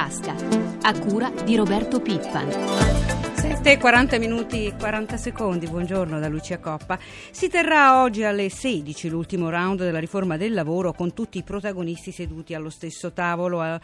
tasca, a cura di Roberto Pippan. 7 40 minuti e 40 secondi, buongiorno da Lucia Coppa. Si terrà oggi alle 16 l'ultimo round della riforma del lavoro con tutti i protagonisti seduti allo stesso tavolo al,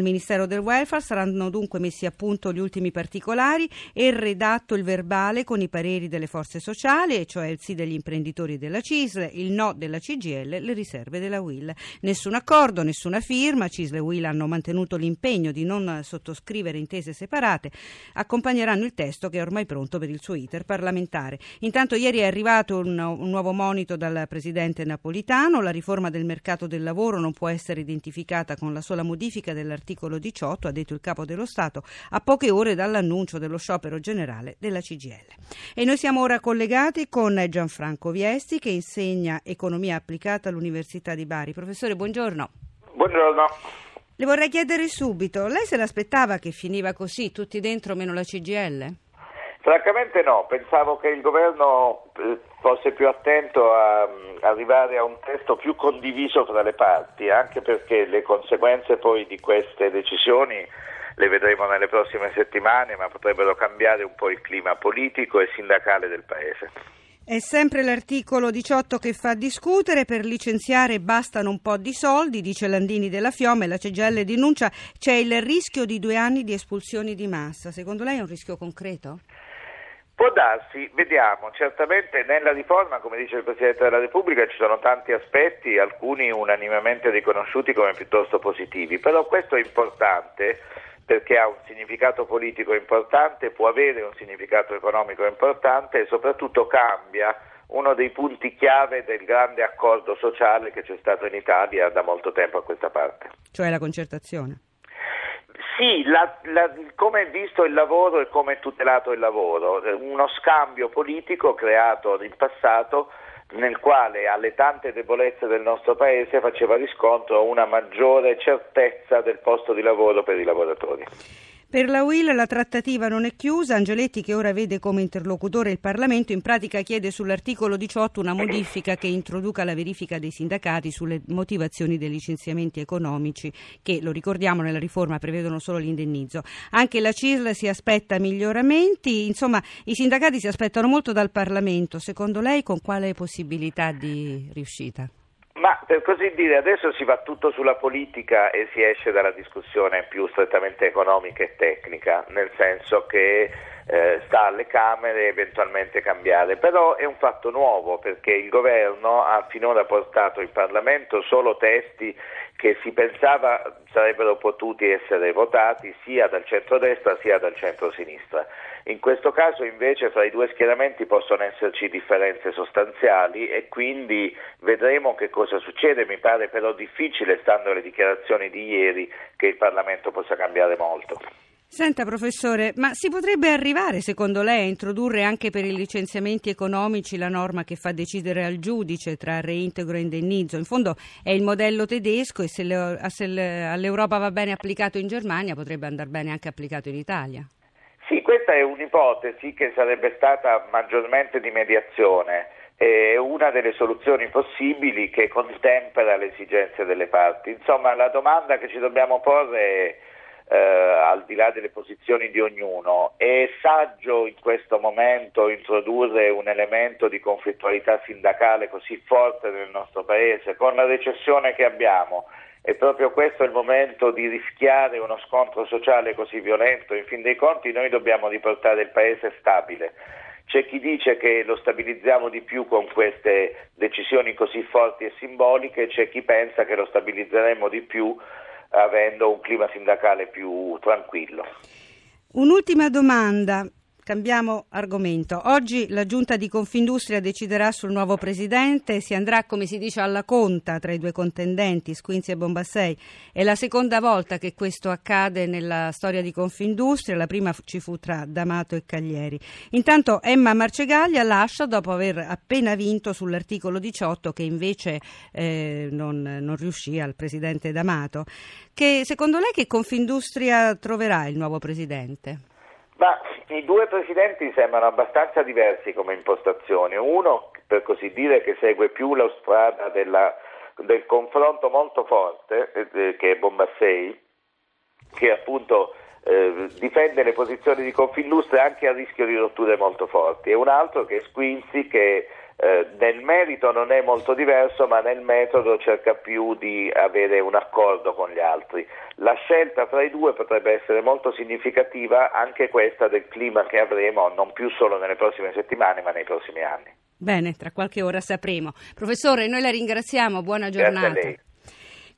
Ministero del Welfare. Saranno dunque messi a punto gli ultimi particolari e redatto il verbale con i pareri delle forze sociali, cioè il sì degli imprenditori della CISL, il no della CGL, le riserve della WIL. Nessun accordo, nessuna firma, CISL e WIL hanno mantenuto l'impegno di non sottoscrivere intese separate, accompagneranno il testo che è ormai pronto per il suo iter parlamentare. Intanto ieri è arrivato un, un nuovo monito dal presidente Napolitano, la riforma del mercato del lavoro non può essere identificata con la sola modifica dell'articolo 18, ha detto il capo dello Stato, a poche ore dall'annuncio dello sciopero generale della CGL. E noi siamo ora collegati con Gianfranco Viesti che insegna economia applicata all'Università di Bari. Professore, buongiorno. Buongiorno. Le vorrei chiedere subito, lei se l'aspettava che finiva così, tutti dentro meno la CGL? Francamente no, pensavo che il governo eh, fosse più attento a, mm, arrivare a un testo più condiviso tra le parti, anche perché le conseguenze poi di queste decisioni le vedremo nelle prossime settimane, ma potrebbero cambiare un po' il clima politico e sindacale del Paese. È sempre l'articolo 18 che fa discutere, per licenziare bastano un po' di soldi, dice Landini della Fiome, la CGL denuncia c'è il rischio di due anni di espulsioni di massa. Secondo lei è un rischio concreto? Può darsi, vediamo, certamente nella riforma, come dice il Presidente della Repubblica, ci sono tanti aspetti, alcuni unanimemente riconosciuti come piuttosto positivi, però questo è importante perché ha un significato politico importante, può avere un significato economico importante e soprattutto cambia uno dei punti chiave del grande accordo sociale che c'è stato in Italia da molto tempo a questa parte. Cioè la concertazione? Sì, la, la, come è visto il lavoro e come è tutelato il lavoro, uno scambio politico creato in passato nel quale alle tante debolezze del nostro Paese faceva riscontro una maggiore certezza del posto di lavoro per i lavoratori. Per la UIL la trattativa non è chiusa. Angeletti, che ora vede come interlocutore il Parlamento, in pratica chiede sull'articolo 18 una modifica che introduca la verifica dei sindacati sulle motivazioni dei licenziamenti economici che, lo ricordiamo, nella riforma prevedono solo l'indennizzo. Anche la CISL si aspetta miglioramenti. Insomma, i sindacati si aspettano molto dal Parlamento. Secondo lei con quale possibilità di riuscita? Ma per così dire, adesso si va tutto sulla politica e si esce dalla discussione più strettamente economica e tecnica, nel senso che eh, sta alle Camere eventualmente cambiare, però è un fatto nuovo perché il governo ha finora portato in Parlamento solo testi che si pensava sarebbero potuti essere votati sia dal centro-destra sia dal centro-sinistra. In questo caso invece fra i due schieramenti possono esserci differenze sostanziali e quindi vedremo che cosa succede. Mi pare però difficile, stando alle dichiarazioni di ieri, che il Parlamento possa cambiare molto. Senta professore, ma si potrebbe arrivare secondo lei a introdurre anche per i licenziamenti economici la norma che fa decidere al giudice tra reintegro e indennizzo? In fondo è il modello tedesco e se, le, se le, all'Europa va bene applicato in Germania potrebbe andare bene anche applicato in Italia. Sì, questa è un'ipotesi che sarebbe stata maggiormente di mediazione è una delle soluzioni possibili che contempera le esigenze delle parti. Insomma, la domanda che ci dobbiamo porre è eh, al di là delle posizioni di ognuno. È saggio in questo momento introdurre un elemento di conflittualità sindacale così forte nel nostro Paese, con la recessione che abbiamo. È proprio questo il momento di rischiare uno scontro sociale così violento. In fin dei conti noi dobbiamo riportare il Paese stabile. C'è chi dice che lo stabilizziamo di più con queste decisioni così forti e simboliche, c'è chi pensa che lo stabilizzeremo di più avendo un clima sindacale più tranquillo. Un'ultima domanda. Cambiamo argomento. Oggi la giunta di Confindustria deciderà sul nuovo presidente, si andrà come si dice alla conta tra i due contendenti, Squinzi e Bombassei. È la seconda volta che questo accade nella storia di Confindustria, la prima ci fu tra D'Amato e Caglieri. Intanto Emma Marcegaglia lascia dopo aver appena vinto sull'articolo 18 che invece eh, non, non riuscì al presidente D'Amato. Che, secondo lei che Confindustria troverà il nuovo presidente? Ma i due presidenti sembrano abbastanza diversi come impostazione. Uno, per così dire, che segue più la strada della, del confronto molto forte, eh, che è Bombassei, che appunto eh, difende le posizioni di Confindustria anche a rischio di rotture molto forti, e un altro che è Squinzi che eh, nel merito non è molto diverso, ma nel metodo cerca più di avere un accordo con gli altri. La scelta fra i due potrebbe essere molto significativa, anche questa del clima che avremo non più solo nelle prossime settimane, ma nei prossimi anni. Bene, tra qualche ora sapremo. Professore, noi la ringraziamo, buona giornata.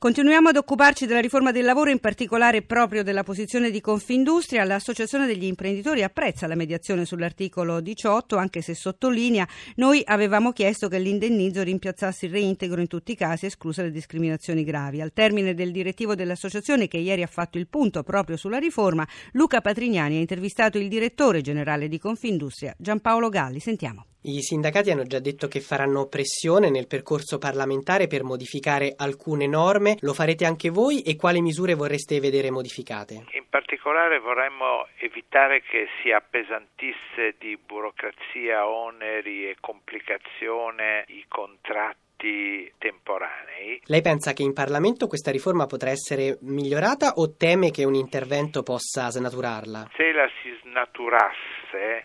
Continuiamo ad occuparci della riforma del lavoro, in particolare proprio della posizione di Confindustria. L'Associazione degli imprenditori apprezza la mediazione sull'articolo 18, anche se sottolinea noi avevamo chiesto che l'indennizzo rimpiazzasse il reintegro in tutti i casi, escluse le discriminazioni gravi. Al termine del direttivo dell'Associazione, che ieri ha fatto il punto proprio sulla riforma, Luca Patrignani ha intervistato il direttore generale di Confindustria, Giampaolo Galli. Sentiamo. I sindacati hanno già detto che faranno pressione nel percorso parlamentare per modificare alcune norme. Lo farete anche voi e quali misure vorreste vedere modificate? In particolare vorremmo evitare che si appesantisse di burocrazia, oneri e complicazione i contratti temporanei. Lei pensa che in Parlamento questa riforma potrà essere migliorata o teme che un intervento possa snaturarla? Se la si snaturasse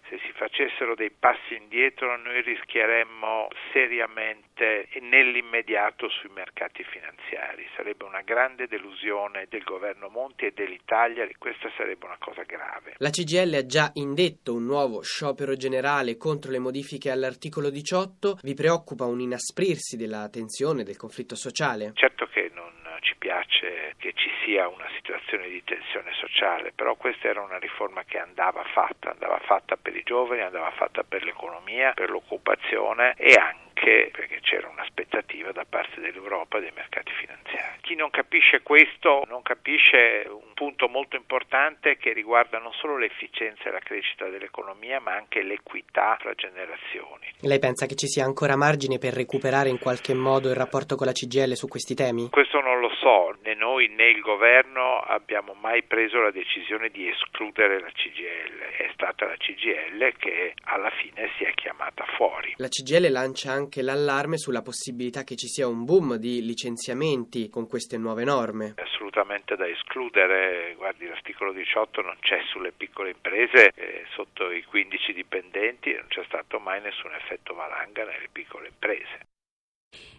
se si facessero dei passi indietro noi rischieremmo seriamente nell'immediato sui mercati finanziari. Sarebbe una grande delusione del governo Monti e dell'Italia e questa sarebbe una cosa grave. La CGL ha già indetto un nuovo sciopero generale contro le modifiche all'articolo 18. Vi preoccupa un inasprirsi della tensione, del conflitto sociale? Certo che non ci piace che ci sia una situazione di tensione sociale, però questa era una riforma che andava fatta, andava fatta per i giovani, andava fatta per l'economia, per l'occupazione e anche perché c'era un'aspettativa da parte dell'Europa dei mercati finanziari. Chi non capisce questo non capisce un punto molto importante che riguarda non solo l'efficienza e la crescita dell'economia, ma anche l'equità tra generazioni. Lei pensa che ci sia ancora margine per recuperare in qualche modo il rapporto con la CGL su questi temi? Questo non lo so, né noi né il governo abbiamo mai preso la decisione di escludere la CGL, è stata la CGL che alla fine si è chiamata fuori. La CGL lancia anche l'allarme sulla possibilità che ci sia un boom di licenziamenti con queste nuove norme. Assolutamente da escludere, guardi l'articolo 18 non c'è sulle piccole imprese eh, sotto i 15 dipendenti, non c'è stato mai nessun effetto valanga nelle piccole imprese.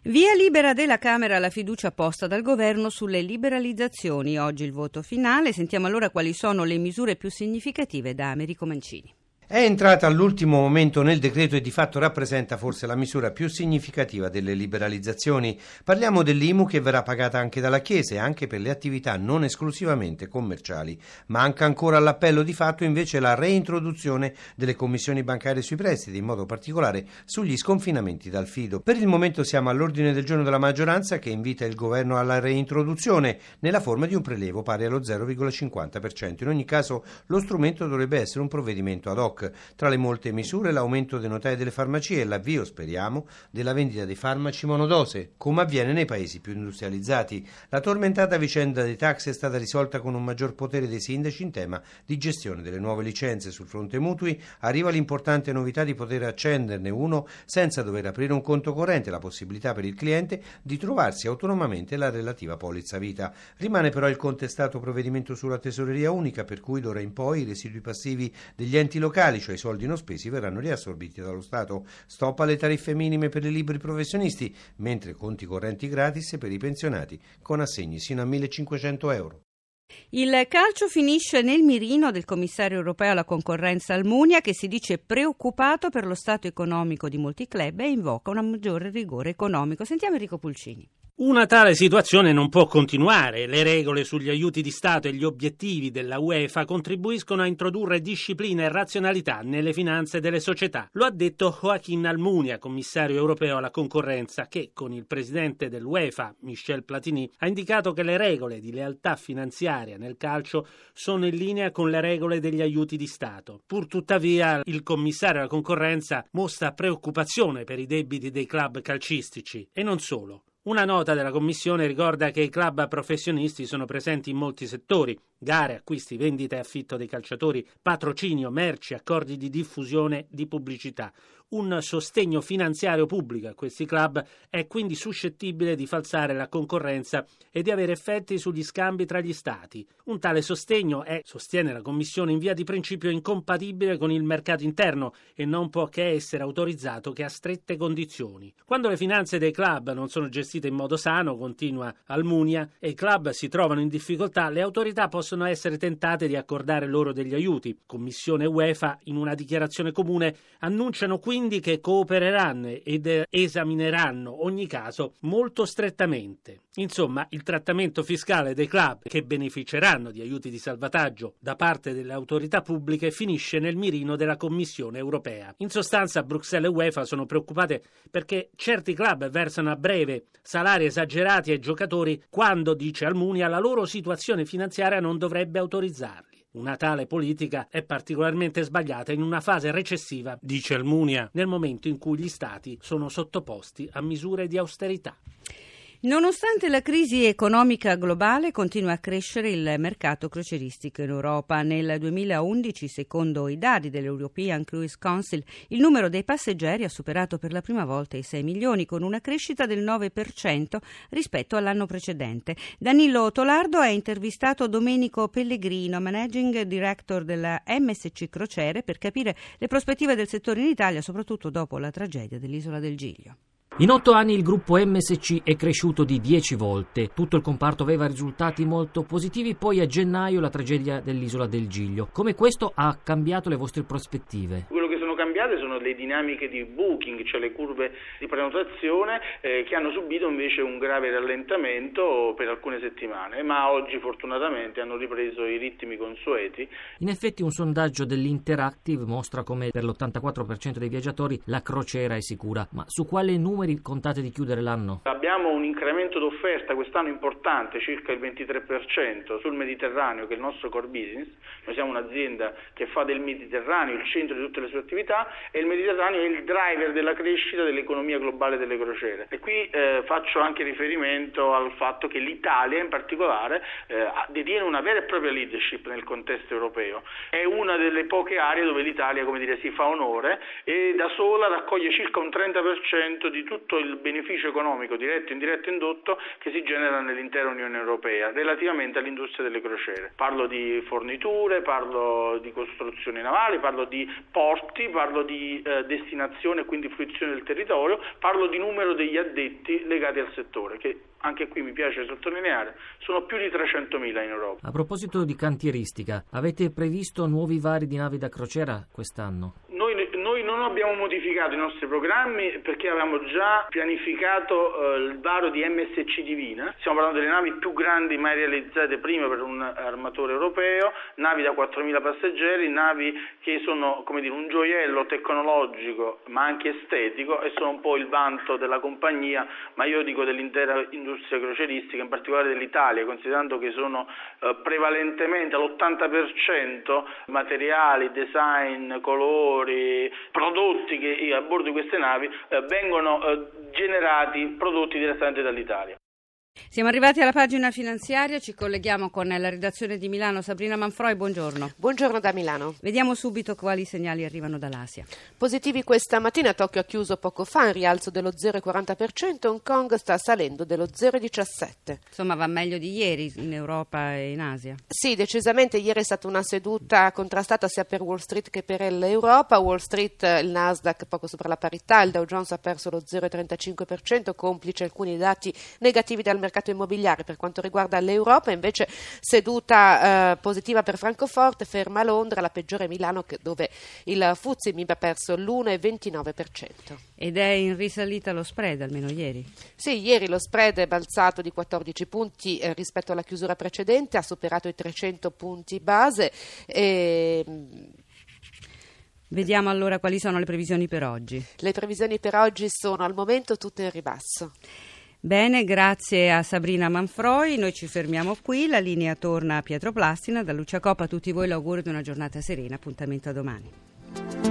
Via libera della Camera alla fiducia posta dal governo sulle liberalizzazioni. Oggi il voto finale. Sentiamo allora quali sono le misure più significative da Americo Mancini. È entrata all'ultimo momento nel decreto e di fatto rappresenta forse la misura più significativa delle liberalizzazioni. Parliamo dell'IMU che verrà pagata anche dalla Chiesa e anche per le attività non esclusivamente commerciali. Manca ancora all'appello di fatto invece la reintroduzione delle commissioni bancarie sui prestiti, in modo particolare sugli sconfinamenti dal fido. Per il momento siamo all'ordine del giorno della maggioranza che invita il governo alla reintroduzione nella forma di un prelevo pari allo 0,50%. In ogni caso lo strumento dovrebbe essere un provvedimento ad hoc tra le molte misure l'aumento dei notai delle farmacie e l'avvio, speriamo, della vendita dei farmaci monodose, come avviene nei paesi più industrializzati. La tormentata vicenda dei taxi è stata risolta con un maggior potere dei sindaci in tema di gestione delle nuove licenze. Sul fronte mutui arriva l'importante novità di poter accenderne uno senza dover aprire un conto corrente, la possibilità per il cliente di trovarsi autonomamente la relativa polizza vita. Rimane però il contestato provvedimento sulla tesoreria unica per cui d'ora in poi i residui passivi degli enti locali fiscali, cioè i soldi non spesi, verranno riassorbiti dallo Stato. Stop alle tariffe minime per i libri professionisti, mentre conti correnti gratis per i pensionati, con assegni sino a 1500 euro. Il calcio finisce nel mirino del commissario europeo alla concorrenza Almunia che si dice preoccupato per lo stato economico di molti club e invoca un maggiore rigore economico. Sentiamo Enrico Pulcini. Una tale situazione non può continuare. Le regole sugli aiuti di Stato e gli obiettivi della UEFA contribuiscono a introdurre disciplina e razionalità nelle finanze delle società. Lo ha detto Joaquin Almunia, commissario europeo alla concorrenza, che con il presidente dell'UEFA, Michel Platini, ha indicato che le regole di lealtà finanziaria nel calcio sono in linea con le regole degli aiuti di Stato. Pur tuttavia, il commissario alla concorrenza mostra preoccupazione per i debiti dei club calcistici e non solo. Una nota della Commissione ricorda che i club professionisti sono presenti in molti settori, gare, acquisti, vendita e affitto dei calciatori, patrocinio, merci, accordi di diffusione, di pubblicità. Un sostegno finanziario pubblico a questi club è quindi suscettibile di falsare la concorrenza e di avere effetti sugli scambi tra gli Stati. Un tale sostegno è, sostiene la Commissione, in via di principio incompatibile con il mercato interno e non può che essere autorizzato che a strette condizioni. Quando le finanze dei club non sono gestite in modo sano, continua Almunia, e i club si trovano in difficoltà, le autorità possono essere tentate di accordare loro degli aiuti. Commissione UEFA, in una dichiarazione comune, annunciano quindi quindi che coopereranno ed esamineranno ogni caso molto strettamente. Insomma, il trattamento fiscale dei club che beneficeranno di aiuti di salvataggio da parte delle autorità pubbliche finisce nel mirino della Commissione europea. In sostanza, Bruxelles e UEFA sono preoccupate perché certi club versano a breve salari esagerati ai giocatori quando, dice Almunia, la loro situazione finanziaria non dovrebbe autorizzarli. Una tale politica è particolarmente sbagliata in una fase recessiva, dice Almunia, nel momento in cui gli Stati sono sottoposti a misure di austerità. Nonostante la crisi economica globale, continua a crescere il mercato croceristico in Europa. Nel 2011, secondo i dati dell'European Cruise Council, il numero dei passeggeri ha superato per la prima volta i 6 milioni, con una crescita del 9% rispetto all'anno precedente. Danilo Tolardo ha intervistato Domenico Pellegrino, managing director della MSC Crociere, per capire le prospettive del settore in Italia, soprattutto dopo la tragedia dell'isola del Giglio. In otto anni il gruppo MSC è cresciuto di dieci volte. Tutto il comparto aveva risultati molto positivi, poi a gennaio la tragedia dell'isola del Giglio. Come questo ha cambiato le vostre prospettive? Cambiate sono le dinamiche di booking, cioè le curve di prenotazione eh, che hanno subito invece un grave rallentamento per alcune settimane, ma oggi fortunatamente hanno ripreso i ritmi consueti. In effetti un sondaggio dell'Interactive mostra come per l'84% dei viaggiatori la crociera è sicura, ma su quale numeri contate di chiudere l'anno? Abbiamo un incremento d'offerta quest'anno importante, circa il 23% sul Mediterraneo che è il nostro core business. Noi siamo un'azienda che fa del Mediterraneo il centro di tutte le sue attività e il Mediterraneo è il driver della crescita dell'economia globale delle crociere. E qui eh, faccio anche riferimento al fatto che l'Italia in particolare eh, detiene una vera e propria leadership nel contesto europeo. È una delle poche aree dove l'Italia come dire, si fa onore e da sola raccoglie circa un 30% di tutto il beneficio economico diretto, indiretto e indotto che si genera nell'intera Unione Europea relativamente all'industria delle crociere. Parlo di forniture, parlo di costruzioni navali, parlo di porti, parlo di eh, destinazione quindi fruizione del territorio, parlo di numero degli addetti legati al settore, che anche qui mi piace sottolineare, sono più di 300.000 in Europa. A proposito di cantieristica, avete previsto nuovi vari di navi da crociera quest'anno? Non abbiamo modificato i nostri programmi perché avevamo già pianificato eh, il varo di MSC Divina. Stiamo parlando delle navi più grandi mai realizzate prima per un armatore europeo, navi da 4.000 passeggeri, navi che sono dire, un gioiello tecnologico ma anche estetico e sono un po' il vanto della compagnia, ma io dico dell'intera industria croceristica, in particolare dell'Italia, considerando che sono eh, prevalentemente all'80% materiali, design, colori, prodotti che a bordo di queste navi eh, vengono eh, generati, prodotti direttamente dall'Italia. Siamo arrivati alla pagina finanziaria, ci colleghiamo con la redazione di Milano. Sabrina Manfroi, buongiorno. Buongiorno da Milano. Vediamo subito quali segnali arrivano dall'Asia. Positivi questa mattina, Tokyo ha chiuso poco fa in rialzo dello 0,40%, Hong Kong sta salendo dello 0,17%. Insomma va meglio di ieri in Europa e in Asia. Sì, decisamente ieri è stata una seduta contrastata sia per Wall Street che per l'Europa. Wall Street, il Nasdaq poco sopra la parità, il Dow Jones ha perso lo 0,35%, complice alcuni dati negativi dal mercato mercato immobiliare. Per quanto riguarda l'Europa, invece, seduta eh, positiva per Francoforte, ferma Londra, la peggiore Milano, dove il Fuzzi MIB ha perso l'1,29%. Ed è in risalita lo spread, almeno ieri? Sì, ieri lo spread è balzato di 14 punti eh, rispetto alla chiusura precedente, ha superato i 300 punti base. E, Vediamo allora quali sono le previsioni per oggi. Le previsioni per oggi sono al momento tutte in ribasso. Bene, grazie a Sabrina Manfroi. Noi ci fermiamo qui. La linea torna a Pietro Plastina. Da Lucia Coppa a tutti voi l'augurio di una giornata serena. Appuntamento a domani.